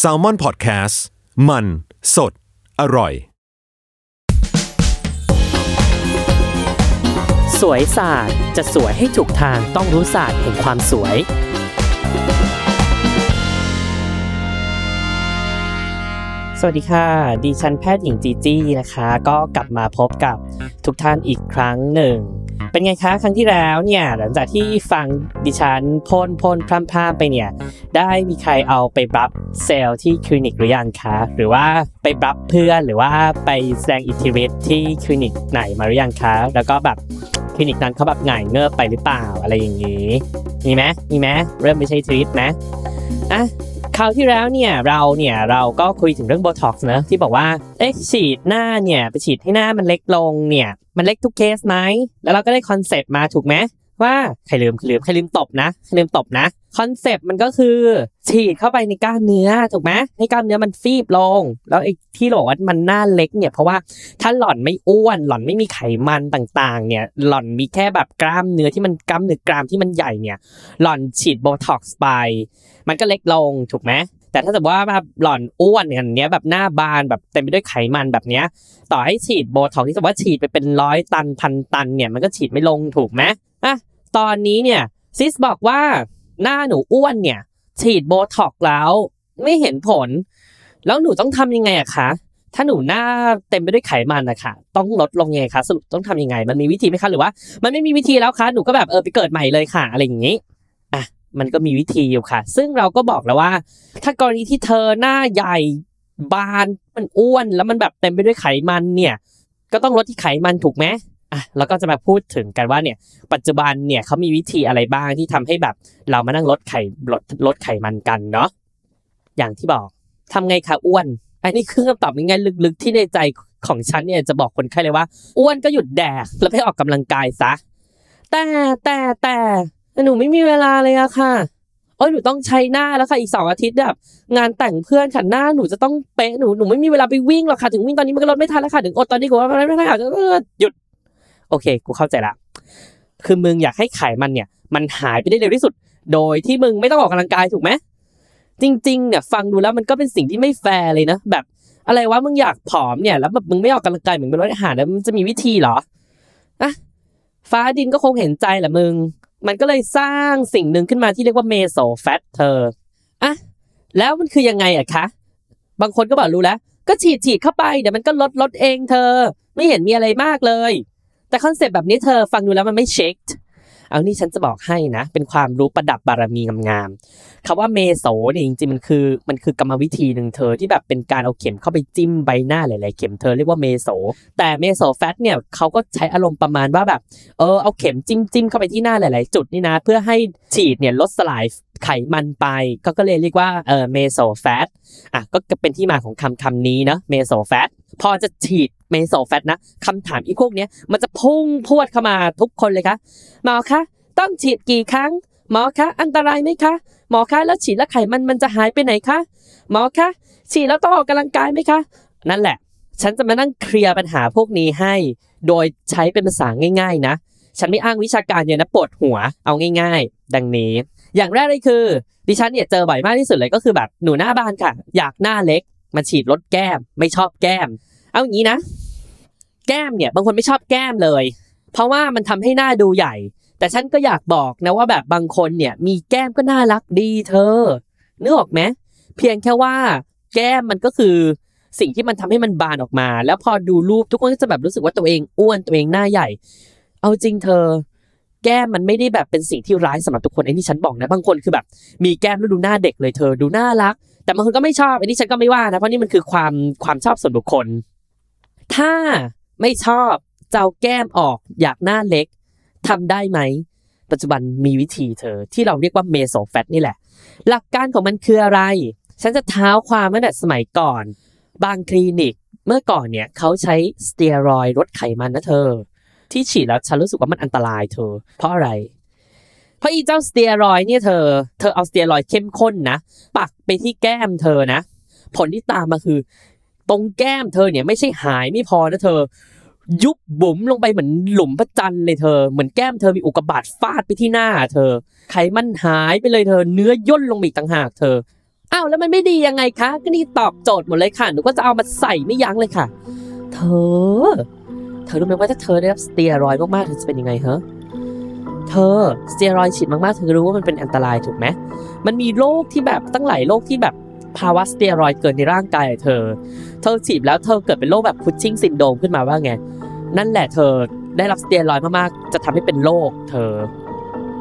s a l ม o n PODCAST มัน สด อร่อย สวยศาสตร์จะสวยให้ถูกทางต้องรู้ศาสตร์แห่งความสวย สวัสดีค่ะ ดิฉันแพทย์หญิงจีจี้นะคะ ก็กลับมาพบกับทุกท่านอีกครั้งหนึ่ง เป็นไงคะครั้งที่แล้วเนี่ยหลังจากที่ฟังดิฉันพ่นพ่นพร่ำพร่ำไปเนี่ยได้มีใครเอาไปบรับเซลล์ที่คลินิกหรือยังคะหรือว่าไปบรับเพื่อนหรือว่าไปแสดงอิทธิฤทธิ์ที่คลินิกไหนมาหรือยังคะแล้วก็แบบคลินิกนั้นเขาแบบหง่ายเงือบไปหรือเปล่าอะไรอย่างนี้มีไหมมีไหมเริ่มไม่ใช่ทริปไหมอะ คราวที่แล้วเนี่ยเราเนี่ยเราก็คุยถึงเรื่องโบท็อกซ์นะที่บอกว่าเอ๊ะฉีดหน้าเนี่ยไปฉีดให้หน้ามันเล็กลงเนี่ยมันเล็กทุกเคสไหมแล้วเราก็ได้ concept มาถูกไหม ว่าใครลืมใครลืมใครลืมตบนะใครลืมตบนะ concept มันก็คือ ฉีดเข้าไปในกล้ามเนื้อถูกไหมให้กล้ามเนื้อมันฟีบลง แล้วไอ้ที่บอกว่ามันหน้าเล็กเนี่ยเพราะว่าถ้าหล่อนไม่อ้วนหล่อนไม่มีไขมันต่างๆ เนี่ยหล่อนมีแค่แบบกล้ามเนื้อที่มันกล้ามเนื้อกรามที่มันใหญ่เนี่ยหล่อนฉีดโบท็อกซ์ไปมันก็เล็กลงถูกไหมแต่ถ้าสมมติว่าแบบหล่อนอ้วนอย่างเนี้ยแบบหน้าบานแบบเต็มไปด้วยไขมันแบบเนี้ยต่อให้ฉีดโบท็อกซ์ที่สมมติว่าฉีดไปเป็นร้อยตันพันตันเนี่ยมันก็ฉีดไม่ลงถูกไหมอะ ตอนนี้เนี่ย sis บอกว่าหน้าหนูอ้วนเนี่ย ฉีดโบท็อกซ์แล้ว ไม่เห็นผล แล้วหนูต้องทำยังไงอะคะถ้าหนูหน้าเต็มไปด้วยไขมันนะคะต้องลดลงยังไงคะสรุปต้องทำยังไง มันมีวิธีไหมคะหรือว่า มันไม่มีวิธีแล้วคะหนูก็แบบเออไปเกิดใหม่เลยค่ะ อะไรอย่างนี้อะมันก็มีวิธีอยู่ค่ะ ซึ่งเราก็บอกแล้วว่า ถ้ากรณีที่เธอหน้าใหญ่บานมันอ้วนแล้วมันแบบเต็มไปด้วยไขมันเนี่ย ก็ต้องลดที่ไขมันถูกไหม อะแล้วก็จะมาพูดถึงกันว่าเนี่ยปัจจุบันเนี่ยเขามีวิธีอะไรบ้างที่ทำให้แบบ เรามานั่งลดไขลดลดไขมันกันเนาะอย่างที่บอกทำไงคะอ้วน อันนี้คือคำตอบง่ายๆลึกๆที่ในใจของฉันเนี่ยจะบอกคนไข้เลยว่า อ้วนก็หยุดแดกแล้วไปออกกำลังกายซะ แต่แต่แต่หนูไม่มีเวลาเลยอะค่ะเออหนูต้องใช้หน้าแล้วค่ะอีกสองอาทิตย์แบบงานแต่งเพื่อนค่ะหน้าหนูจะต้องเป๊ะหนูหนูไม่มีเวลาไปวิ่งหรอกค่ะถึงวิ่งตอนนี้มันก็ลดไม่ทันแล้วค่ะถึงอดตอนนี้กูว่าไม่ได้ค่ะหยุด โอเค กูเข้าใจละ คือมึงอยากให้ไขมันเนี่ย มันหายไปได้เร็วที่สุด โดยที่มึงไม่ต้องออกกำลังกายถูกไหมจริง ๆ เนี่ย ฟังดูแล้วมันก็เป็นสิ่งที่ไม่แฟร์เลยนะ แบบอะไรวะมึงอยากผอมเนี่ย แล้วแบบมึงไม่ออกกำลังกายเหมือนเป็นรถอาหารแล้วมันจะมีวิธีเหรออะฟ้าดินก็คงเห็นใจแหละมึง มันก็เลยสร้างสิ่งหนึ่งขึ้นมาที่เรียกว่าเมโสแฟตเธออะแล้วมันคือยังไงอะคะ บางคนก็บอกรู้แล้ว ก็ฉีดฉีดเข้าไปเดี๋ยวมันก็ลดลดเองเธอ ไม่เห็นมีอะไรมากเลย แต่ concept แบบนี้เธอฟังดูแล้วมันไม่เช็คเอานี่ฉันจะบอกให้นะ เป็นความรู้ประดับบารมีงามๆคำว่าเมโสเนี่ยจริงๆมันคือมันคือกรรมวิธีหนึ่งเธอที่แบบเป็นการเอาเข็มเข้าไปจิ้มใบหน้าหลายๆเข็มเธอเรียกว่าเมโสแต่เมโสแฟตเนี่ยเขาก็ใช้อารมณ์ประมาณว่าแบบเออเอาเข็มจิ้มจิ้มเข้าไปที่หน้าหลาย ๆ จุดนี่นะ เพื่อให้ฉีดเนี่ยลดสลายไขมันไปก็ก็เลยเรียกว่าเออเมโสแฟตอะก็เป็นที่มาของคำคำนี้นะเมโสแฟต พอจะฉีดเมโสแฟตนะคำถามอีพวกเนี้ยมันจะพุ่งพวดเข้ามาทุกคนเลยคะหมอคะต้องฉีดกี่ครั้ง หมอคะอันตรายไหมคะ หมอคะแล้วฉีดแล้วไขมันมันจะหายไปไหนคะหมอคะฉีดแล้วต้องออกกำลังกายไหมคะ นั่นแหละ ฉันจะมานั่งเคลียร์ปัญหาพวกนี้ให้ โดยใช้เป็นภาษาง่าย ๆ นะ ฉันไม่อ้างวิชาการเนี่ยนะปวดหัวเอาง่าย ๆ ดังนี้ อย่างแรกเลยคือ ดิฉันเนี่ยเจอบ่อยมากที่สุดเลยก็คือแบบหนูหน้าบานค่ะ อยากหน้าเล็ก มาฉีดลดแก้ม ไม่ชอบแก้ม เอาอย่างนี้นะ แก้มเนี่ย บางคนไม่ชอบแก้มเลย เพราะว่ามันทำให้หน้าดูใหญ่ แต่ฉันก็อยากบอกนะว่าแบบบางคนเนี่ย มีแก้มก็น่ารักดีเธอนึกออกไหมเพียงแค่ว่า แก้มมันก็คือสิ่งที่มันทำให้มันบานออกมา แล้วพอดูรูปทุกคนก็จะแบบรู้สึกว่าตัวเองอ้วนตัวเองหน้าใหญ่ เอาจริงเธอ แก้มมันไม่ได้แบบเป็นสิ่งที่ร้ายสำหรับทุกคนไอ้นี่ฉันบอกนะบางคนคือแบบ มีแก้มแล้วดูหน้าเด็กเลยเธอดูน่ารัก แต่บางคนก็ไม่ชอบอ้นี่ฉันก็ไม่ว่านะเพราะนี่มันคือความความชอบส่วนบุคคล ถ้าไม่ชอบเจ้าแก้มออกอยากหน้าเล็กทำได้ไหม ปัจจุบันมีวิธีเธอ ที่เราเรียกว่าเมโสแฟตนี่แหละ หลักการของมันคืออะไร ฉันจะเท้าความตั้งแต่สมัยก่อน บางคลินิกเมื่อก่อนเนี่ยเขาใช้สเตียรอยด์ลดไขมันนะเธอ ที่ฉีดแล้วฉันรู้สึกว่ามันอันตรายเธอ เพราะอะไร เพราะอีเจ้าสเตียรอยด์เนี่ยเธอ เธอเอาสเตียรอยด์เข้มข้นนะ ปักไปที่แก้มเธอนะ ผลที่ตามมาคือ ตรงแก้มเธอเนี่ยไม่ใช่หายไม่พอนะเธอ ยุบบุ๋มลงไปเหมือนหลุมพระจันทร์เลยเธอ เหมือนแก้มเธอมีอุกกาบาตฟาดไปที่หน้าเธอ ไขมันหายไปเลยเธอ เนื้อย่นลงอีกต่างหากเธอ อ้าวแล้วมันไม่ดียังไงคะ ก็นี่ตอบโจทย์หมดเลยค่ะหนูก็จะเอามาใส่ไม่ยั้งเลยค่ะ เธอ เธอรู้ไหมว่าถ้าเธอได้รับสเตียรอยมากๆเธอจะเป็นยังไงเหรอ เธอสเตียรอยฉีดมากๆเธอรู้ว่ามันเป็นอันตรายถูกไหมมันมีโรคที่แบบตั้งหลายโรคที่แบบภาวะสเตียรอยเกินในร่างกายเธอ เธอฉีดแล้วเธอเกิดเป็นโรคแบบพุชชิ่งซินโดมขึ้นมาว่าไง นั่นแหละเธอได้รับสเตียรอยมากๆ จะทำให้เป็นโรคเธอ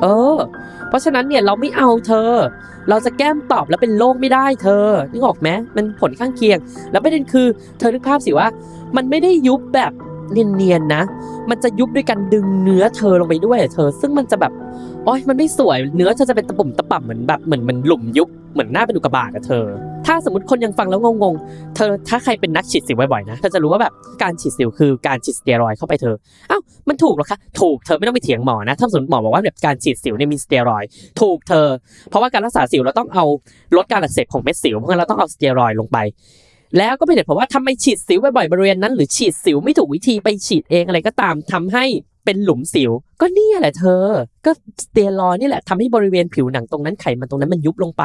เออ เพราะฉะนั้นเนี่ยเราไม่เอาเธอ เราจะแก้มตอบแล้วเป็นโรคไม่ได้เธอนึกออกไหมมันผลข้างเคียง แล้วประเด็นคือ เธอนึกภาพสิว่า มันไม่ได้ยุบแบบ เนียนๆนะ มันจะยุบด้วยการดึงเนื้อเธอลงไปด้วยเธอ ซึ่งมันจะแบบโอ๊ยมันไม่สวยเนื้อเธอจะเป็นตะปุ่มตะป่ำเหมือนแบบเหมือนมันหลุมยุบเหมือนหน้าเป็นอุกกาบาตอะเธอ ถ้าสมมติคนยังฟังแล้วงงๆ เธอถ้าใครเป็นนักฉีดสิวบ่อยๆนะเธอจะรู้ว่าแบบการฉีดสิวคือการฉีดสเตียรอยด์เข้าไปเธอเอ้ามันถูกหรอคะถูกเธอไม่ต้องไปเถียงหมอนะถ้าสมมติหมอบอกว่าแบบการฉีดสิวเนี่ยมีสเตียรอยด์ถูกเธอ เพราะว่าการรักษาสิวเราต้องเอาลดการอักเสบของเม็ดสิวเพราะงั้นเราต้องเอาสเตียรอยด์ลงไป แล้วก็เป็นเหตุผลว่าทำไมฉีดสิวบ่อยๆบริเวณนั้น หรือฉีดสิวไม่ถูกวิธีไปฉีดเองอะไรก็ตามทำให้เป็นหลุมสิว ก็เนี่ยแหละเธอ ก็สเตียรอยนี่แหละทำให้บริเวณผิวหนังตรงนั้นไขมันตรงนั้นมันยุบลงไป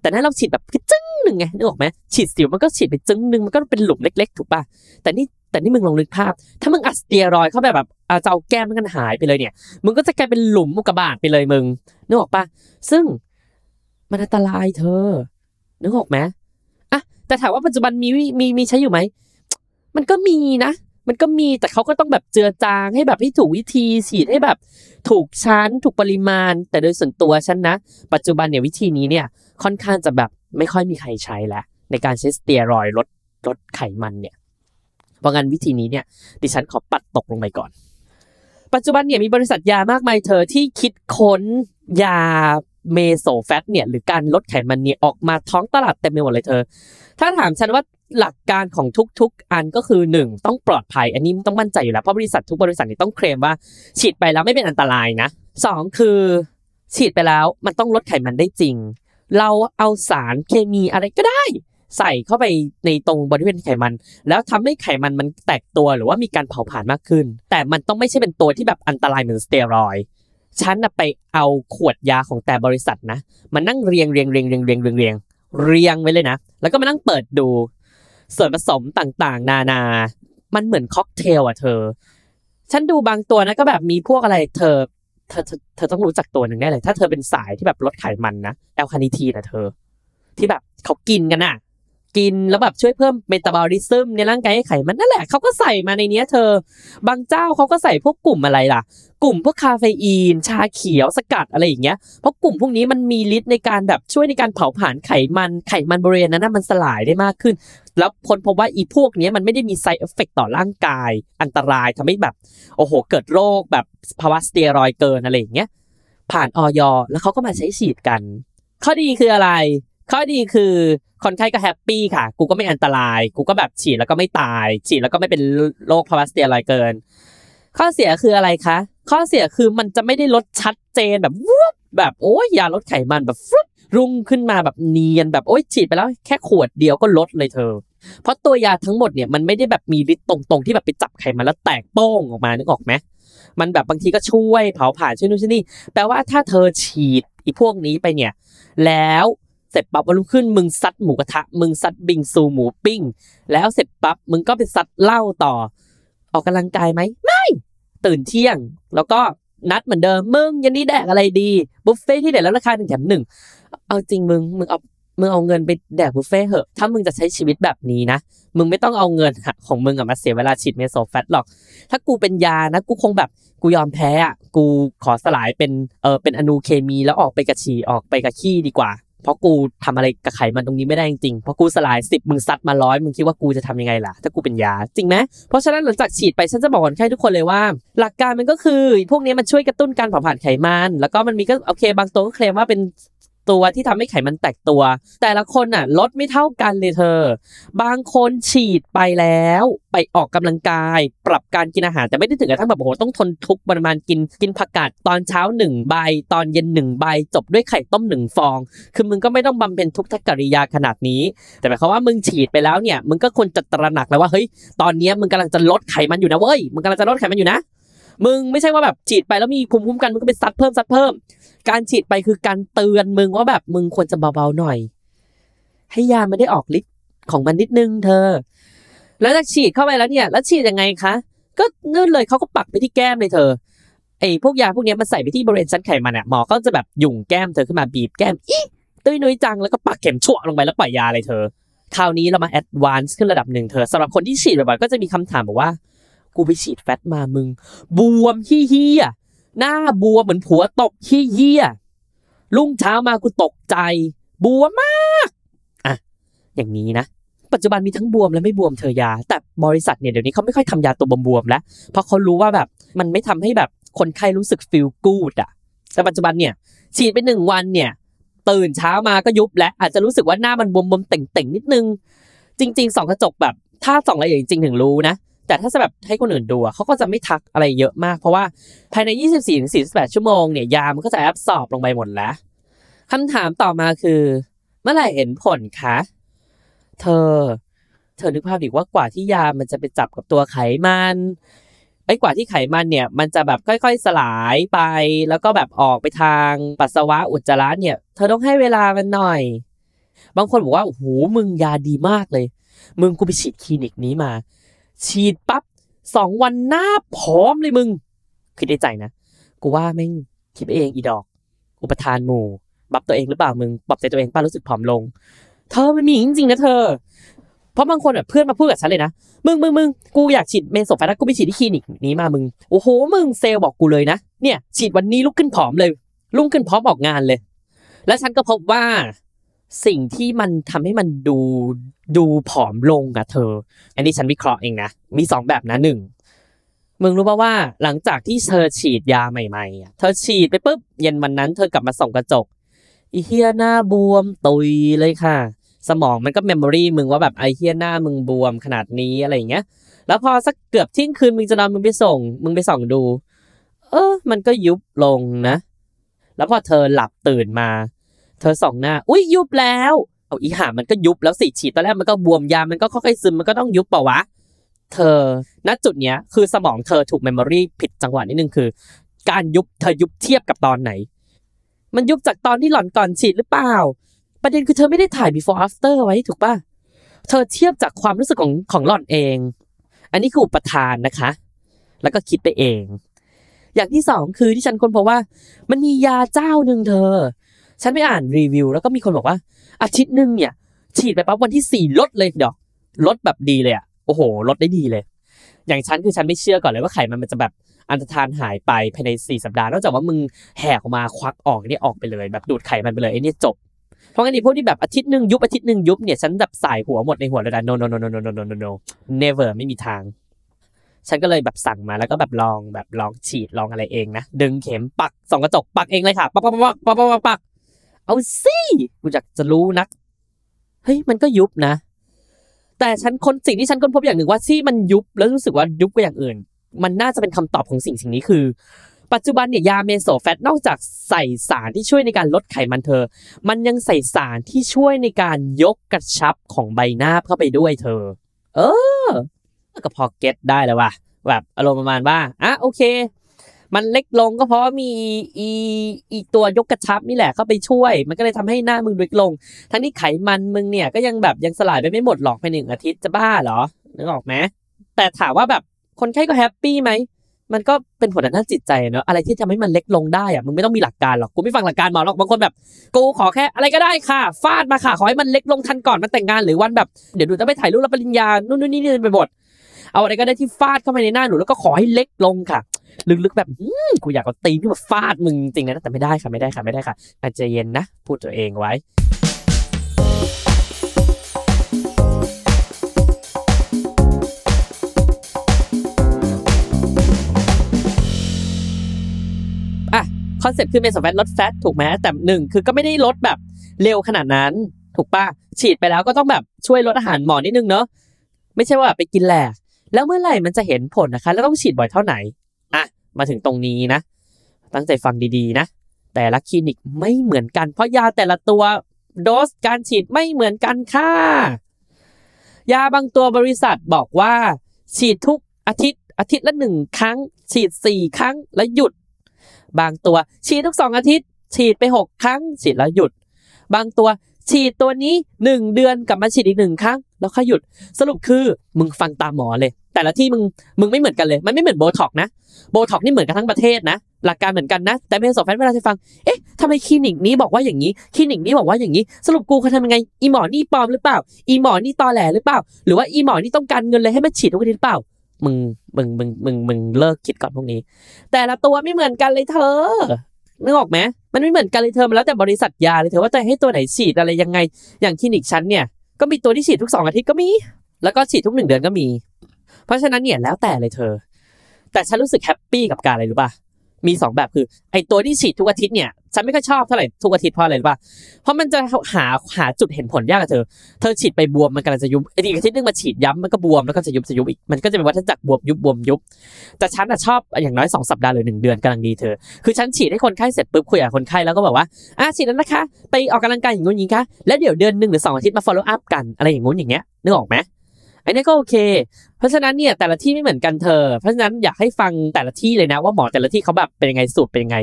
แต่ถ้าเราฉีดแบบจึ้งหนึ่งไงนึกออกไหมฉีดสิวมันก็ฉีดไปจึ้งหนึ่งมันก็เป็นหลุมเล็ก ๆ ถูกป่ะแต่นี่แต่นี่มึงลองนึกภาพ ถ้ามึงอัดสเตียรอยเข้าไปแบบเอาจะเอาแก้มมันกันหายไปเลยเนี่ย มึงก็จะกลายเป็นหลุมอุกกาบาตไปเลยมึงนึกออกป่ะซึ่งมันอันตรายเธอนึกออกไหม แต่ถามว่าปัจจุบันมีวิมีมีใช้อยู่ไหมมันก็มีนะ มันก็มีแต่เขาก็ต้องแบบเจือจางให้แบบให้ถูกวิธีฉีดให้แบบ ถูกชั้นถูกปริมาณ แต่โดยส่วนตัวฉันนะ ปัจจุบันเนี่ยวิธีนี้เนี่ยค่อนข้างจะแบบไม่ค่อยมีใครใช้แล้วในการใช้สเตียรอยลดลดไขมันเนี่ยเพราะงั้นวิธีนี้เนี่ย ดิฉันขอปัดตกลงไปก่อน ปัจจุบันเนี่ยมีบริษัทยามากมายเธอที่คิดค้นยา เมโซแฟตเนี่ยหรือการลดไขมันเนี่ยออกมาท้องตลาดเต็มไปหมดเลยเธอ ถ้าถามฉันว่าหลักการของทุกๆ อันก็คือ 1 ต้องปลอดภัย อันนี้ต้องมั่นใจอยู่แล้ว เพราะบริษัททุกบริษัทนี่ต้องเคลมว่า ฉีดไปแล้วไม่เป็นอันตรายนะสองคือ ฉีดไปแล้วมันต้องลดไขมันได้จริง เราเอาสารเคมีอะไรก็ได้ ใส่เข้าไปในตรงบริเวณไขมัน แล้วทำให้ไขมันมันแตกตัวหรือว่ามีการเผาผลาญมากขึ้น แต่มันต้องไม่ใช่เป็นตัวที่แบบอันตรายเหมือนสเตียรอย ฉันน่ะไปเอาขวดยาของแต่บริษัทนะมานั่งเรียงเรียงเรียงเรียงเรียงเรียงเรียงเรียงไว้เลยนะ แล้วก็มานั่งเปิดดู ส่วนผสมต่างๆ นานา มันเหมือนค็อกเทลอะเธอ ฉันดูบางตัวนะก็แบบมีพวกอะไรเธอเธอเธอเธอต้องรู้จักตัวหนึ่งแน่เลย ถ้าเธอเป็นสายที่แบบลดไขมันนะ L-carnitine ะเธอ ที่แบบเขากินกันอะ กินแล้วแบบช่วยเพิ่มเมตาบอลิซึมในร่างกายให้ไขมันนั่นแหละเขาก็ใส่มาในเนี้ยเธอ บางเจ้าเขาก็ใส่พวกกลุ่มอะไรล่ะ กลุ่มพวกคาเฟอีน ชาเขียวสกัดอะไรอย่างเงี้ยเพราะกลุ่มพวกนี้มันมีฤทธิ์ในการแบบช่วยในการเผาผลาญไขมันไขมันบริเวณนั้นนะมันสลายได้มากขึ้น แล้วคนพบว่าอีพวกนี้มันไม่ได้มี side effect ต่อร่างกาย อันตรายทำให้แบบ โอ้โห เกิดโรคแบบภาวะสเตียรอยด์เกินอะไรอย่างเงี้ยผ่านอย.แล้วเขาก็มาใช้ฉีดกัน ข้อดีคืออะไร ข้อดีคือคนไข้ก็ happy ค่ะ กูก็ไม่อันตราย กูก็แบบฉีดแล้วก็ไม่ตาย ฉีดแล้วก็ไม่เป็นโรคภาวะสเตียรอยด์เกิน ข้อเสียคืออะไรคะ ข้อเสียคือมันจะไม่ได้ลดชัดเจนแบบวุบแบบโอ้ยยาลดไขมันแบบฟรุบรุ่งขึ้นมาแบบเนียนแบบโอ้ยฉีดไปแล้วแค่ขวดเดียวก็ลดเลยเธอ เพราะตัวยาทั้งหมดเนี่ยมันไม่ได้แบบมีฤทธิ์ตรงๆที่แบบไปจับไขมันแล้วแตกโป้งออกมานึกออกไหมมันแบบบางทีก็ช่วยเผาผลาญช่วยนู่นช่วยนี่แปลว่าถ้าเธอฉีดอีพวกนี้ไปเนี่ย แล้ว ร็จปั๊บวันรุ่งขึ้นมึงซัดหมูกระทะ มึงซัดบิงซูหมูปิ้ง แล้วเสร็จปั๊บมึงก็ไปซัดเหล้าต่อ ออกกำลังกายไหมไม่ ตื่นเที่ยง แล้วก็นัดเหมือนเดิมมึงยันนี้แดกอะไรดีบุฟเฟ่ต์ที่เด็ดแล้วราคาหนึ่งแถมหนึ่งเอาจริงมึงมึงเอามึงเอาเงินไปแดกบุฟเฟ่ต์เหอะถ้ามึงจะใช้ชีวิตแบบนี้นะมึงไม่ต้องเอาเงินของมึงอะมาเสียเวลาฉีด Mesofat หรอก ถ้ากูเป็นยานะกูคงแบบกูยอมแพ้อะกูขอสลายเป็นเออเป็นอนูเคมีแล้วออกไปกับฉี่ออกไปกับขี้ดีกว่า เพราะกูทำอะไรกับไขมันตรงนี้ไม่ได้จริงๆเพราะกูสลายสิบมึงซัดมาร้อยมึงคิดว่ากูจะทำยังไงล่ะ ถ้ากูเป็นยาจริงไหมเพราะฉะนั้นหลังจากฉีดไปฉันจะบอกคนไข้ทุกคนเลยว่า หลักการมันก็คือ พวกนี้มันช่วยกระตุ้นการเผาผลาญไขมัน แล้วก็มันมีก็โอเคบางตัวก็เคลมว่าเป็น ตัวที่ทำให้ไขมันแตกตัว แต่ละคนน่ะลดไม่เท่ากันเลยเธอ บางคนฉีดไปแล้ว ไปออกกำลังกาย ปรับการกินอาหารแต่ไม่ได้ถึงกับทั้งแบบโอ้โหต้องทนทุกประมาณกินกินผักกาดตอนเช้าหนึ่งใบ ตอนเย็นหนึ่งใบ จบด้วยไข่ต้มหนึ่งฟอง คือมึงก็ไม่ต้องบำเพ็ญทุกขกริยาขนาดนี้ แต่หมายความว่ามึงฉีดไปแล้วเนี่ยมึงก็ควรจะตระหนักแล้วว่าเฮ้ยตอนนี้มึงกำลังจะลดไขมันอยู่นะเว้ยมึงกำลังจะลดไขมันอยู่นะ มึงไม่ใช่ว่าแบบฉีดไปแล้วมีภูมิคุ้มกันมึงก็ไปซัดเพิ่มซัดเพิ่ม การฉีดไปคือการเตือนมึงว่าแบบมึงควรจะเบาๆหน่อย ให้ยามันได้ออกฤทธิ์ของมันนิดนึงเธอ แล้วจากฉีดเข้าไปแล้วเนี่ย แล้วฉีดยังไงคะ ก็เงื่นเลยเขาก็ปักไปที่แก้มเลยเธอไอ้พวกยาพวกนี้มันใส่ไปที่บริเวณชั้นไขมันอะหมอก็จะแบบยุ่งแก้มเธอขึ้นมาบีบแก้มอีตุ้ยนุ้ยจังแล้วก็ปักเข็มชั่วลงไปแล้วปล่อยยาเลยเธอ คราวนี้เรามา advance ขึ้นระดับหนึ่งเธอสำหรับคนที่ฉีดบ่อยๆก็จะมีคำถามบอกว่า กูไปฉีด fat มามึง บวมชิบเหี้ยหน้าบวมเหมือนผัวตกชิบเหี้ยรุ่งเช้ามากูตกใจ บวมมากอะอย่างนี้นะ ปัจจุบันมีทั้งบวมและไม่บวมเธอยา แต่บริษัทเนี่ยเดี๋ยวนี้เขาไม่ค่อยทำยาตัวบวมๆแล้ว เพราะเขารู้ว่าแบบมันไม่ทำให้แบบคนไข้รู้สึก feel good อะแต่ปัจจุบันเนี่ยฉีดไปหนึ่งวันเนี่ยตื่นเช้ามาก็ยุบและอาจจะรู้สึกว่าหน้ามันบวมๆเต่งๆนิดนึง จริงๆส่องกระจกแบบ ถ้าส่องละเอียดจริงๆถึงรู้นะ แต่ถ้าจะแบบให้คนอื่นดูเขาก็จะไม่ทักอะไรเยอะมาก เพราะว่าภายใน 24-48 ชั่วโมงเนี่ยยามันก็จะแอบสอบลงไปหมดแล้วคำถามต่อมาคือ เมื่อไหร่เห็นผลคะเธอ เธอนึกภาพดิว่ากว่าที่ยามันจะไปจับกับตัวไขมันไอ้กว่าที่ไขมันเนี่ยมันจะแบบค่อยๆสลายไป แล้วก็แบบออกไปทางปัสสาวะอุจจาระเนี่ย เธอต้องให้เวลามันหน่อย บางคนบอกว่าโอ้โหมึงยาดีมากเลย มึงกูไปฉีดคลินิกนี้มา ฉีดปั๊บสองวันหน้าพร้อมเลยมึง คิดในใจนะ กูว่าแม่งคิดไปเองอีดอก อุปทานหมู่บับตัวเองหรือเปล่ามึงปรับใจตัวเองป้ารู้สึกผอมลง เธอมันมีจริงๆนะเธอ เพราะบางคนแบบเพื่อนมาพูดกับฉันเลยนะ มึงมึงมึงกูอยากฉีดเมโซแฟตกูไปฉีดที่คลินิกนี้มามึง โอ้โห มึงเซลล์บอกกูเลยนะ เนี่ย ฉีดวันนี้ลุกขึ้นผอมเลย ลุกขึ้นพร้อมออกงานเลย แล้วฉันก็พบว่า สิ่งที่มันทำให้มันดูดูผอมลงอะเธอ อันนี้ฉันวิเคราะห์เองนะมีสองแบบนะหนึ่งมึงรู้ป่าว่าหลังจากที่เธอฉีดยาใหม่ๆอะเธอฉีดไปปุ๊บเย็นวันนั้นเธอกลับมาส่องกระจกอีเหี้ยหน้าบวมตุยเลยค่ะ สมองมันก็ memory มึงว่าแบบไอเหี้ยหน้ามึงบวมขนาดนี้อะไรอย่างเงี้ย แล้วพอสักเกือบเที่ยงคืนมึงจะนอนมึงไปส่ง มึงไปส่องดู เออ มันก็ยุบลงนะ แล้วพอเธอหลับตื่นมา เธอส่องหน้า อุ้ยยุบแล้ว เอาอีหามันก็ยุบแล้วสิฉีดตอนแรกมันก็บวมยามันก็ค่อยๆซึมมันก็ต้องยุบเปล่าวะ เธอ ณจุดเนี้ย คือสมองเธอถูก memory ผิดจังหวะนิดนึงคือ การยุบเธอยุบเทียบกับตอนไหน มันยุบจากตอนที่หล่อนก่อนฉีดหรือเปล่า ประเด็นคือเธอไม่ได้ถ่าย before after ไว้ถูกปะเธอเทียบจากความรู้สึกของของหล่อนเอง อันนี้คืออุปทานนะคะ แล้วก็คิดไปเอง อย่างที่สองคือที่ฉันค้นพบว่า มันมียาเจ้าหนึ่งเธอ ฉันไปอ่านรีวิว แล้วก็มีคนบอกว่า อาทิตย์หนึ่งเนี่ย ฉีดไปปั๊บวันที่สี่ลดเลยเดี๋ยวลดแบบดีเลยอะโอ้โห ลดได้ดีเลย อย่างฉันคือฉันไม่เชื่อก่อนเลยว่าไขมันมันจะแบบอันตรธานหายไปภายในสี่สัปดาห์นอกจากว่ามึงแหกออกมาควักออกนี่ออกไปเลย แบบดูดไขมันไปเลยไอ้นี่จบเพราะงั้นนี่พวกที่แบบอาทิตย์หนึ่งยุบอาทิตย์หนึ่งยุบเนี่ยฉันแบบสายหัวหมดในหัวเลยนะ no no no no no no no no no never ไม่มีทาง ฉันก็เลยแบบสั่งมาแล้วก็แบบลองแบบลองฉีดลองอะไรเองนะ ดึงเข็มปักส่องกระจกปักเองเลยค่ะปักปักปักปักปักปัก เอาสิกูอยากจะรู้นัก เฮ้ยมันก็ยุบนะ แต่ฉันคนสิ่งที่ฉันค้นพบอย่างหนึ่งว่าที่มันยุบแล้วรู้สึกว่ายุบกว่าอย่างอื่น มันน่าจะเป็นคำตอบของสิ่งสิ่งนี้คือ ปัจจุบันเนี่ยยาเมโซแฟตนอกจากใส่สารที่ช่วยในการลดไขมันเธอ มันยังใส่สารที่ช่วยในการยกกระชับของใบหน้าเข้าไปด้วยเธอ เออ ก็พอเก็ตได้แล้วว่ะแบบอารมณ์ประมาณว่าอะโอเค มันเล็กลงก็เพราะว่ามีอีอีตัวยกกระชับนี่แหละเข้าไปช่วย มันก็เลยทำให้หน้ามึงเล็กลง ทั้งที่ไขมันมึงเนี่ยก็ยังแบบยังสลายไปไม่หมดหรอกภายในหนึ่งอาทิตย์จะบ้าเหรอนึกออกไหมแต่ถามว่าแบบคนไข้ก็แฮปปี้ไหมมันก็เป็นผลด้านจิตใจเนอะอะไรที่ทำให้มันเล็กลงได้อะมึงไม่ต้องมีหลักการหรอกกูไม่ฟังหลักการหมอหรอกบางคนแบบ กูขอแค่อะไรก็ได้ค่ะ ฟาดมาค่ะ ขอให้มันเล็กลงทันก่อนมันแต่งงานหรือวันแบบเดี๋ยวหนูจะไปถ่ายรูปรับปริญญานู่นนี่นี่ไปหมดเอาอะไรก็ได้ที่ฟาดเข้าไปในหน้าหนูแล้วก็ขอให้เล็กลงค่ะ ลึกๆแบบกูอยากเอาตีนที่มาฟาดมึงจริงๆนะแต่ไม่ได้ค่ะไม่ได้ค่ะไม่ได้ค่ะอาจจะเย็นนะ พูดตัวเองไว้อะ concept คือ Mesofat ลด fat ถูกไหมแต่หนึ่งคือก็ไม่ได้ลดแบบเร็วขนาดนั้น ถูกปะฉีดไปแล้วก็ต้องแบบช่วยลดอาหารหมอนิดนึงเนาะไม่ใช่ว่าไปกินแหลกแล้วเมื่อไหร่มันจะเห็นผลนะคะ แล้วต้องฉีดบ่อยเท่าไหน อะมาถึงตรงนี้นะ ตั้งใจฟังดีๆนะ แต่ละคลินิกไม่เหมือนกัน เพราะยาแต่ละตัวโดสการฉีดไม่เหมือนกันค่ะ ยาบางตัวบริษัทบอกว่า ฉีดทุกอาทิตย์ อาทิตย์ละหนึ่งครั้ง ฉีดสี่ครั้งแล้วหยุด บางตัวฉีดทุกสองอาทิตย์ ฉีดไปหกครั้ง ฉีดแล้วหยุด บางตัวฉีดตัวนี้หนึ่งเดือนกลับมาฉีดอีกหนึ่งครั้ง แล้วค่อยหยุดสรุปคือมึงฟังตามหมอเลย แต่ละที่มึงมึงไม่เหมือนกันเลย มันไม่เหมือนโบท็อกซ์นะโบท็อกซ์นี่เหมือนกันทั้งประเทศนะหลักการเหมือนกันนะ แต่ Mesofat เวลาจะฟังเอ๊ะทำไมคลินิกนี้บอกว่าอย่างนี้คลินิกนี้บอกว่าอย่างนี้ สรุปกูเขาทำยังไงอีหมอนี่ปลอมหรือเปล่า อีหมอนี่ตอแหลหรือเปล่า หรือว่าอีหมอนี่ต้องการเงินเลยให้มาฉีดทุกทิตย์หรือเปล่ามึงมึงมึงมึงมึงเลิกคิดก่อนพวกนี้ แต่ละตัวไม่เหมือนกันเลยเธอนึกออกไหมมันไม่เหมือนกันเลยเธอมันแล้วแต่บริษัทยาเลยเธอว่าจะให้ตัวไหนฉีดอะไรยังไง อย่างคลินิกฉันเนี่ย ก็มีตัวที่ฉีดทุกสองอาทิตย์ก็มี แล้วก็ฉีดทุกหนึ่งเดือนก็มี เพราะฉะนั้นเนี่ยแล้วแต่เลยเธอ แต่ฉันรู้สึกแฮปปี้กับการอะไรรู้ป่ะ มีสองแบบคือ ไอตัวที่ฉีดทุกอาทิตย์เนี่ยฉันไม่ค่อยชอบเท่าไหร่ทุกอาทิตย์เพราะอะไรรู้ป่ะเพราะมันจะหาหาจุดเห็นผลยากอะเธอ เธอฉีดไปบวมมันกำลังจะยุบอีกอาทิตย์นึงมาฉีดย้ำมันก็บวมแล้วก็จะยุบจะยุบอีกมันก็จะเป็นวัฏจักรบวมยุบบวมยุบ แต่ฉันอะชอบอย่างน้อยสองสัปดาห์หรือหนึ่งเดือนกำลังดีเธอ คือฉันฉีดให้คนไข้เสร็จปุ๊บคุยกับคนไข้แล้วก็บอกว่าอะฉีดแล้วนะคะ ไปออกกำลังกายอย่างงู้นอย่างนี้ค่ะแล้วเดี๋ยวเดือนหนึ่งหรือสองอาทิตย์มา follow up กันอะไรอย่างงู้นอย่างเงี้ยนึกออกไหม อันนี้ก็โอเค เพราะฉะนั้นเนี่ยแต่ละที่ไม่เหมือนกันเธอ เพราะฉะนั้นอยากให้ฟังแต่ละที่เลยนะว่าหมอแต่ละที่เขาแบบเป็นยังไงสูตรเป็นยังไง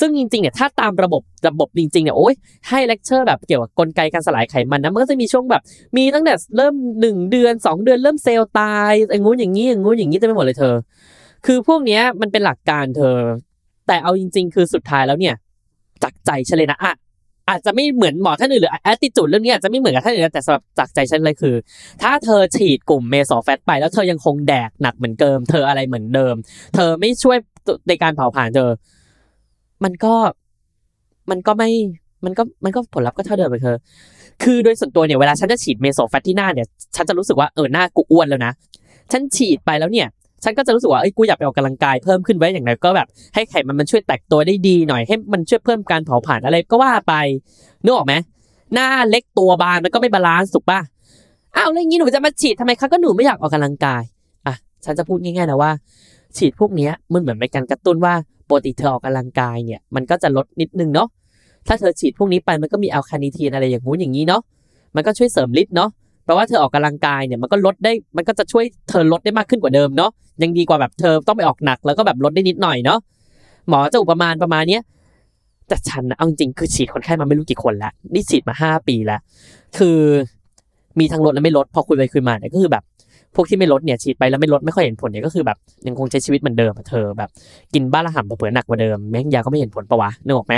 ซึ่งจริงๆเนี่ยถ้าตามระบบระบบจริงๆเนี่ยโอ้ยให้เลคเชอร์แบบเกี่ยวกับกลไกการสลายไขมันนะมันก็จะมีช่วงแบบ มีตั้งแต่เริ่มหนึ่งเดือนสองเดือนเริ่มเซลล์ตายอย่างงู้นอย่างนี้อย่างงู้นอย่างนี้จะไปหมดเลยเธอ คือพวกเนี้ยมันเป็นหลักการเธอ แต่เอาจริง ๆ คือสุดท้ายแล้วเนี่ยจากใจฉันเลยนะอะ อาจจะไม่เหมือนหมอท่านอื่นหรือแอตติจูดเรื่องนี้อาจจะไม่เหมือนกับท่านอื่นแต่สำหรับจากใจฉันเลยคือ ถ้าเธอฉีดกลุ่มเมโซแฟตไป แล้วเธอยังคงแดกหนักเหมือนเดิม เธออะไรเหมือนเดิม เธอไม่ช่วยในการเผาผลาญเธอ มันก็มันก็ไม่มันก็มันก็ผลลัพธ์ก็เท่าเดิมไปเธอคือโดยส่วนตัวเนี่ยเวลาฉันจะฉีด Mesofat ที่หน้าเนี่ย ฉันจะรู้สึกว่าเออหน้ากูอ้วนแล้วนะฉันฉีดไปแล้วเนี่ย ฉันก็จะรู้สึกว่าเอ้ยกูอยากไปออกกำลังกายเพิ่มขึ้นไว้อย่างไรก็แบบให้ไขมันมันช่วยแตกตัวได้ดีหน่อยให้มันช่วยเพิ่มการเผาผลาญอะไรก็ว่าไปนึกออกไหมหน้าเล็กตัวบางมันก็ไม่ balance ถูกป่ะอ้าวแล้วอย่างนี้หนูจะมาฉีดทำไมคะก็หนูไม่อยากออกกำลังกายอะฉันจะพูดง่ายๆนะว่า ฉีดพวกนี้มันเหมือนเป็นการกระตุ้นว่าปกติเธอออกกำลังกายเนี่ยมันก็จะลดนิดนึงเนาะถ้าเธอฉีดพวกนี้ไปมันก็มีแอลคาเนทีนอะไรอย่างงู้นอย่างนี้เนาะมันก็ช่วยเสริมฤทธิ์เนาะ แปลว่าเธอออกกำลังกายเนี่ยมันก็ลดได้มันก็จะช่วยเธอลดได้มากขึ้นกว่าเดิมเนาะยังดีกว่าแบบเธอต้องไปออกหนักแล้วก็แบบลดได้นิดหน่อยเนาะหมอจะอุปมาณประมาณเนี้ยแต่ฉันนะเอาจริงคือฉีดคนไข้มาไม่รู้กี่คนแล้วนี่ฉีดมาห้าปีแล้วคือมีทั้งลดและไม่ลดพอคุยไปคุยมาเนี่ยก็คือแบบพวกที่ไม่ลดเนี่ยฉีดไปแล้วไม่ลดไม่ค่อยเห็นผลเนี่ยก็คือแบบยังคงใช้ชีวิตเหมือนเดิมเธอแบบ กินบ้าระห่ำเผื่อหนักกว่าเดิมแม่งยาก็ไม่เห็นผลปะวะนึกออกไหม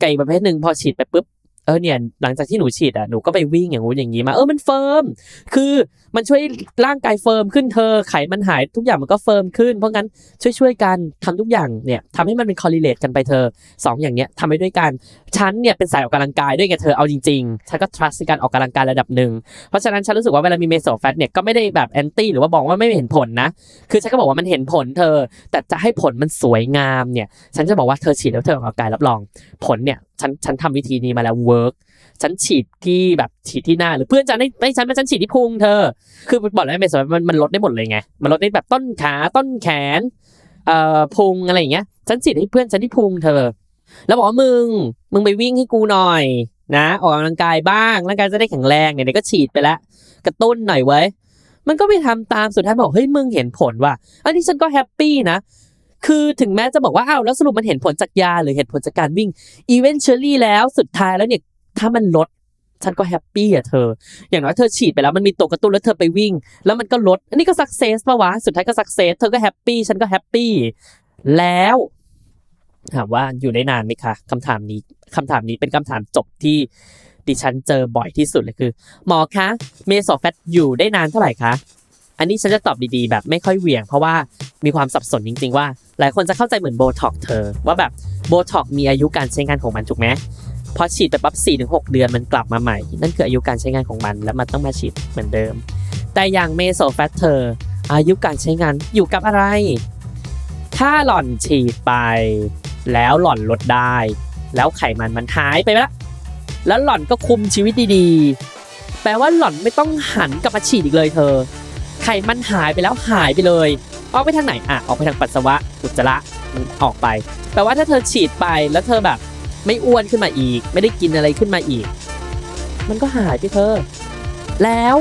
อีกประเภทหนึ่งพอฉีดไปปุ๊บ ออเนี่ยหลังจากที่หนูฉีดอะหนูก็ไปวิ่งอย่างงู้นอย่างงี้มาเออมัน firm คือมันช่วยร่างกาย firm ขึ้นเธอไขมันหายทุกอย่างมันก็ firm ขึ้น เพราะงั้นช่วยช่วยๆกันทำทุกอย่างเนี่ยทำให้มันเป็นคอล l เลตกันไปเธอสองอย่างเนี้ยทำไปด้วยกันฉันเนี่ยเป็นสายออกกำลังกายด้วยไงเธอเอาจริงๆฉันก็ trust ในการออกกำลังกายระดับหนึ่งเพราะฉะนั้นฉันรู้สึกว่าเวลามี Mesofat เนี่ยก็ไม่ได้แบบ anti หรือว่าบอกว่าไม่เห็นผลนะ คือฉันก็บอกว่ามันเห็นผลเธอ แต่จะให้ผลมันสวยงามเนี่ย ฉันจะบอกว่าเธอฉีดแล้วเธอออกกำลังกายรับรอง ผลเนี่ย ฉันฉันทำวิธีนี้มาแล้ว work ฉันฉีดที่แบบฉีดที่หน้า หรือเพื่อนฉันให้ให้ฉันมาฉันฉีดที่พุงเธอ คือบอกแล้ว meso มันมันลดได้หมดเลยไง มันลดได้แบบต้นขาต้นแขนเอ่อพุงอะไรอย่างเงี้ย ฉันฉีดให้เพื่อนฉันที่พุงเธอ แล้วบอกว่ามึงมึงไปวิ่งให้กูหน่อยนะออกกำลังกายบ้างร่างกายจะได้แข็งแรงเนี่ยก็ฉีดไปแล้วกระตุ้นหน่อยเว้ยมันก็ไปทำตามสุดท้ายบอกเฮ้ยมึงเห็นผลว่ะอันนี้ฉันก็ happy นะ คือถึงแม้จะบอกว่าอ้าวแล้วสรุปมันเห็นผลจากยาหรือเห็นผลจากการวิ่ง eventually แล้วสุดท้ายแล้วเนี่ยถ้ามันลดฉันก็ happy อะเธอ อย่างน้อยเธอฉีดไปแล้วมันมีตัวกระตุ้นแล้วเธอไปวิ่ง แล้วมันก็ลด อันนี้ก็ success ปะวะ สุดท้ายก็ success เธอก็ happy ฉันก็ happyแล้วถามว่าอยู่ได้นานไหมคะคำถามนี้คำถามนี้เป็นคำถามจบที่ดิฉันเจอบ่อยที่สุดเลยคือ หมอคะเมโสแฟตอยู่ได้นานเท่าไหร่คะ อันนี้ฉันจะตอบดีๆ แบบไม่ค่อยเหวี่ยง เพราะว่ามีความสับสนจริง ๆ ว่า หลายคนจะเข้าใจเหมือนโบท็อกซ์เธอ ว่าแบบโบท็อกซ์มีอายุการใช้งานของมันถูกไหมพอฉีดไปปั๊บ4 ถึง 6 เดือนมันกลับมาใหม่ นั่นคืออายุการใช้งานของมัน แล้วมันต้องมาฉีดเหมือนเดิม แต่อย่างเมโสแฟตเธออายุการใช้งานอยู่กับอะไร ถ้าหล่อนฉีดไป แล้วหล่อนลดได้ แล้วไขมันมันหายไปแล้วแล้วหล่อนก็คุมชีวิตดีๆ แปลว่าหล่อนไม่ต้องหันกลับมาฉีดอีกเลยเธอ ไขมันหายไปแล้วหายไปเลย ออกไปทางไหนอะออกไปทางปัสสาวะอุจจาระออกไปแปลว่าถ้าเธอฉีดไปแล้วเธอแบบ ไม่อ้วนขึ้นมาอีก ไม่ได้กินอะไรขึ้นมาอีก มันก็หายไปเธอ แล้ว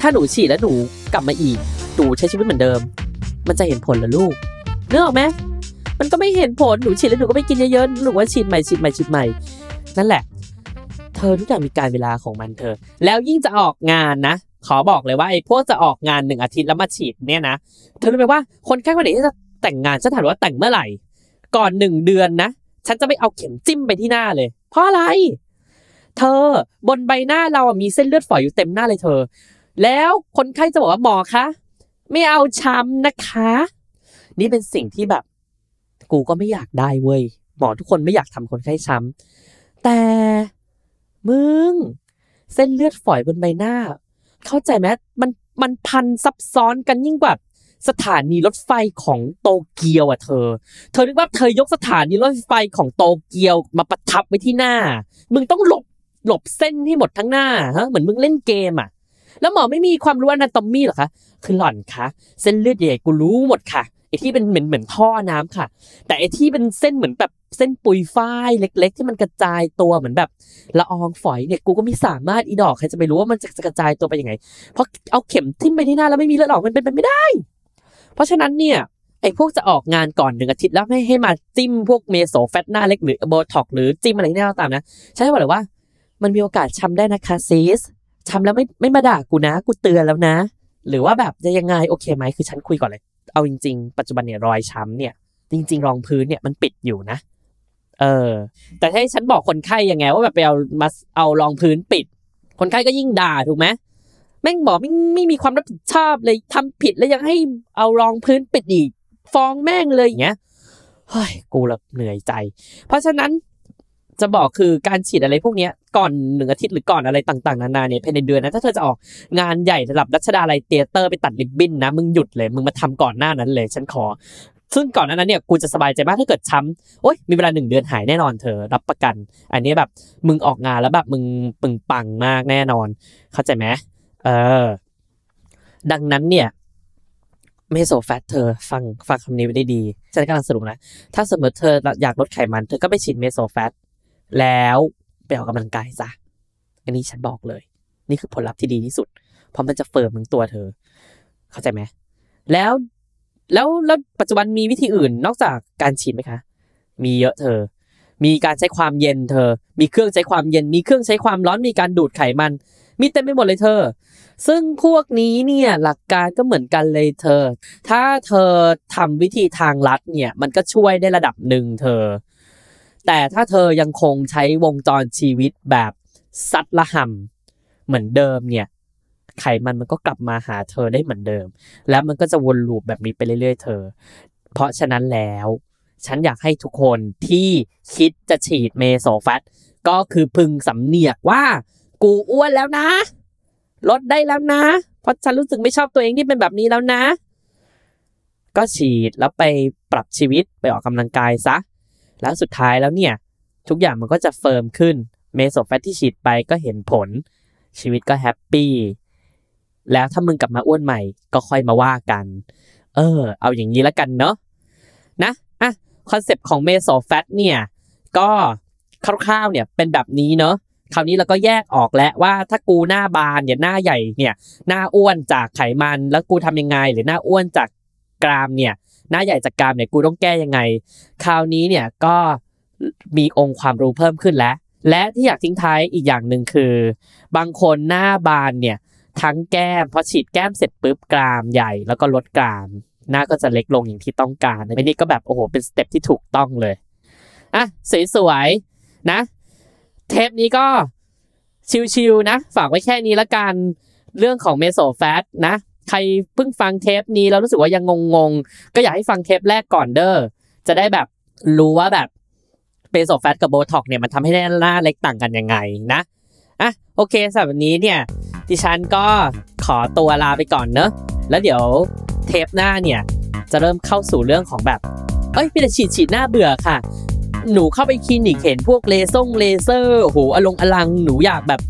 ถ้าหนูฉีดแล้วหนูกลับมาอีกหนูใช้ชีวิตเหมือนเดิม มันจะเห็นผลหรอลูกเนื้อออกไหมมันก็ไม่เห็นผลหนูฉีดแล้วหนูก็ไม่กินเยอะๆหนูว่าฉีดใหม่ฉีดใหม่ฉีดใหม่ นั่นแหละ เธอทุกอย่างมีการเวลาของมันเธอ แล้วยิ่งจะออกงานนะ ขอบอกเลยว่าไอ้พวกจะออกงานหนึ่งอาทิตย์แล้วมาฉีดเนี่ยนะเธอรู้ไหมว่าคนแค่คนไหนที่จะแต่งงานฉันถามว่าแต่งเมื่อไหร่ ก่อนหนึ่งเดือนนะ ฉันจะไม่เอาเข็มจิ้มไปที่หน้าเลย เพราะอะไร เธอบนใบหน้าเราอะมีเส้นเลือดฝอยอยู่เต็มหน้าเลยเธอ แล้วคนไข้จะบอกว่าหมอคะไม่เอาช้ำนะคะ นี่เป็นสิ่งที่แบบ กูก็ไม่อยากได้เว้ยหมอทุกคนไม่อยากทำคนไข้ช้ำแต่มึง เส้นเลือดฝอยบนใบหน้า เข้าใจไหมมันมันพันซับซ้อนกันยิ่งกว่าสถานีรถไฟของโตเกียวอะเธอ เธอนึกว่าเธอยกสถานีรถไฟของโตเกียวมาประทับไว้ที่หน้า มึงต้องหลบหลบเส้นให้หมดทั้งหน้าฮะเหมือนมึงเล่นเกมอะ แล้วหมอไม่มีความรู้อนาโตมีหรอคะ คือหล่อนคะเส้นเลือดใหญ่กูรู้หมดค่ะไอที่เป็นเหมือนเหมือนท่อน้ำค่ะ แต่ไอที่เป็นเส้นเหมือนแบบ เส้นปุยฝ้ายเล็ก ๆ ที่มันกระจายตัวเหมือนแบบละอองฝอยเนี่ยกูก็ไม่สามารถอีดอกใครจะไปรู้ว่ามันจะกระจายตัวไปยังไง เพราะเอาเข็มทิ่มไปที่หน้าแล้วไม่มีเลือดออกมันเป็นไปไม่ได้ เพราะฉะนั้นเนี่ยไอ้พวกจะออกงานก่อนหนึ่งอาทิตย์แล้วให้ให้มาจิ้มพวกเมโซแฟตหน้าเล็กหรือโบท็อกหรือจิ้มอะไรที่หน้าตามนะใช่ไหมบอกเลยว่า มันมีโอกาสช้ำได้นะคะซีสช้ำแล้วไม่ไม่มาด่ากูนะ กูเตือนแล้วนะ หรือว่าแบบจะยังไงโอเคไหมคือฉันคุยก่อนเลย เอาจริง ๆ ปัจจุบันเนี่ยรอยช้ำเนี่ยจริง ๆ รองพื้นเนี่ยมันปิดอยู่นะ เออ แต่ถ้าให้ฉันบอกคนไข้ยังไง ว่าแบบไปเอามาเอารองพื้นปิด คนไข้ก็ยิ่งด่าถูกไหมแม่งบอกไม่ไม่มีความรับผิดชอบเลยทำผิดแล้วยังให้เอารองพื้นปิดอีก ฟ้องแม่งเลยอย่างเงี้ยเฮ้ยกูละเหนื่อยใจ เพราะฉะนั้นจะบอกคือการฉีดอะไรพวกเนี้ยก่อนหนึ่งอาทิตย์หรือก่อนอะไรต่างๆ นานาเนี่ยภายในเดือนนะถ้าเธอจะออกงานใหญ่ระดับรัชดาลัยเตียเตอร์ไปตัดริบบิ้นนะ มึงหยุดเลย มึงมาทำก่อนหน้านั้นเลย ฉันขอ ซึ่งก่อนหน้านั้นเนี่ยกูจะสบายใจมากถ้าเกิดช้ำโอ๊ยมีเวลาหนึ่งเดือนหายแน่นอนเธอรับประกัน อันนี้แบบมึงออกงานแล้วแบบมึงปึงปังมากแน่นอน เข้าใจไหมเออ ดังนั้นเนี่ยเมโสแฟตเธอฟังฟังคำนี้ไว้ได้ดีฉันกำลังสรุปนะ ถ้าสมมติเธออยากลดไขมัน เธอก็ไปฉีดเมโสแฟตแล้วไปออกกำลังกายซะอันนี้ฉันบอกเลย นี่คือผลลัพธ์ที่ดีที่สุด เพราะมันจะ firm ทั้งตัวเธอ เข้าใจไหมแล้ว แล้วแล้วปัจจุบันมีวิธีอื่นนอกจากการฉีดไหมคะ มีเยอะเธอ มีการใช้ความเย็นเธอ มีเครื่องใช้ความเย็น มีเครื่องใช้ความร้อน มีการดูดไขมัน มีเต็มไปหมดเลยเธอ ซึ่งพวกนี้เนี่ยหลักการก็เหมือนกันเลยเธอ ถ้าเธอทำวิธีทางลัดเนี่ยมันก็ช่วยได้ระดับหนึ่งเธอ แต่ถ้าเธอยังคงใช้วงจรชีวิตแบบซัดละห่ำเหมือนเดิมเนี่ย ไขมันมันก็กลับมาหาเธอได้เหมือนเดิม แล้วมันก็จะวนลูปแบบนี้ไปเรื่อยๆ เธอ เพราะฉะนั้นแล้ว ฉันอยากให้ทุกคนที่คิดจะฉีดเมโซแฟตก็คือพึงสำเหนียกว่า กูอ้วนแล้วนะ ลดได้แล้วนะ เพราะฉันรู้สึกไม่ชอบตัวเองที่เป็นแบบนี้แล้วนะ ก็ฉีดแล้วไปปรับชีวิตไปออกกำลังกายซะ แล้วสุดท้ายแล้วเนี่ย ทุกอย่างมันก็จะ firm ขึ้นเมโสแฟตที่ฉีดไปก็เห็นผลชีวิตก็ happy แล้วถ้ามึงกลับมาอ้วนใหม่ก็ค่อยมาว่ากัน เออ เอาอย่างนี้แล้วกันเนาะนะอะ concept ของเมโสแฟตเนี่ย ก็คร่าวๆเนี่ยเป็นแบบนี้เนาะคราวนี้เราก็แยกออกแล้วว่าถ้ากูหน้าบานเนี่ยหน้าใหญ่เนี่ยหน้าอ้วนจากไขมันแล้วกูทำยังไง หรือหน้าอ้วนจากกรามเนี่ยหน้าใหญ่จากกรามเนี่ยกูต้องแก้ยังไง คราวนี้เนี่ยก็มีองค์ความรู้เพิ่มขึ้นแล้ว และที่อยากทิ้งท้ายอีกอย่างหนึ่งคือ บางคนหน้าบานเนี่ย ทั้งแก้มพอฉีดแก้มเสร็จปุ๊บกรามใหญ่แล้วก็ลดกราม หน้าก็จะเล็กลงอย่างที่ต้องการอันนี้ก็แบบโอ้โหเป็น step ที่ถูกต้องเลยอะสวยๆนะ เทปนี้ก็ chill ๆนะ ฝากไว้แค่นี้ละกันเรื่องของเมโสแฟตนะใครเพิ่งฟังเทปนี้แล้วรู้สึกว่ายังงงๆ ก็อยากให้ฟังเทปแรกก่อนเด้อจะได้แบบรู้ว่าแบบเมโสแฟตกับโบท็อกซ์เนี่ยมันทำให้หน้าเล็กต่างกันยังไงนะอะโอเคสำหรับวันนี้เนี่ย ดิฉันก็ขอตัวลาไปก่อนเนอะ แล้วเดี๋ยวเทปหน้าเนี่ย จะเริ่มเข้าสู่เรื่องของแบบ เอ้ยพี่แต่ฉีดฉีดหน้าเบื่อค่ะ หนูเข้าไปคลินิกเห็นพวกเลเซอร์เลเซอร์โอ้โหอลังอลังหนูอยากแบบ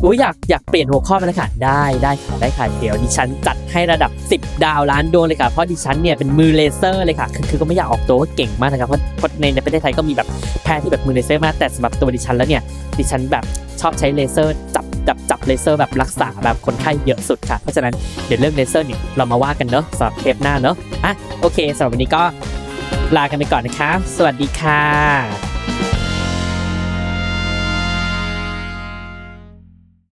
หนูอยากอยากเปลี่ยนหัวข้อมาแล้วค่ะได้ได้ค่ะได้ค่ะเดี๋ยวดิฉันจัดให้ระดับ 10 ดาวล้านดวงเลยค่ะเพราะดิฉันเนี่ยเป็นมือเลเซอร์เลยค่ะคือคือก็ไม่อยากออกตัวว่าเก่งมากนะครับเพราะในในประเทศไทยก็มีแบบแพทย์ที่แบบมือเลเซอร์มากแต่สำหรับตัวดิฉันแล้วเนี่ยดิฉันแบบชอบใช้เลเซอร์จับจับจับเลเซอร์แบบรักษาแบบคนไข้เยอะสุดค่ะ เพราะฉะนั้นเดี๋ยวเรื่องเลเซอร์เนี่ยเรามาว่ากันเนอะสำหรับเทปหน้าเนอะอะโอเคสำหรับวันนี้ก็ลากันไปก่อนนะคะ สวัสดีค่ะ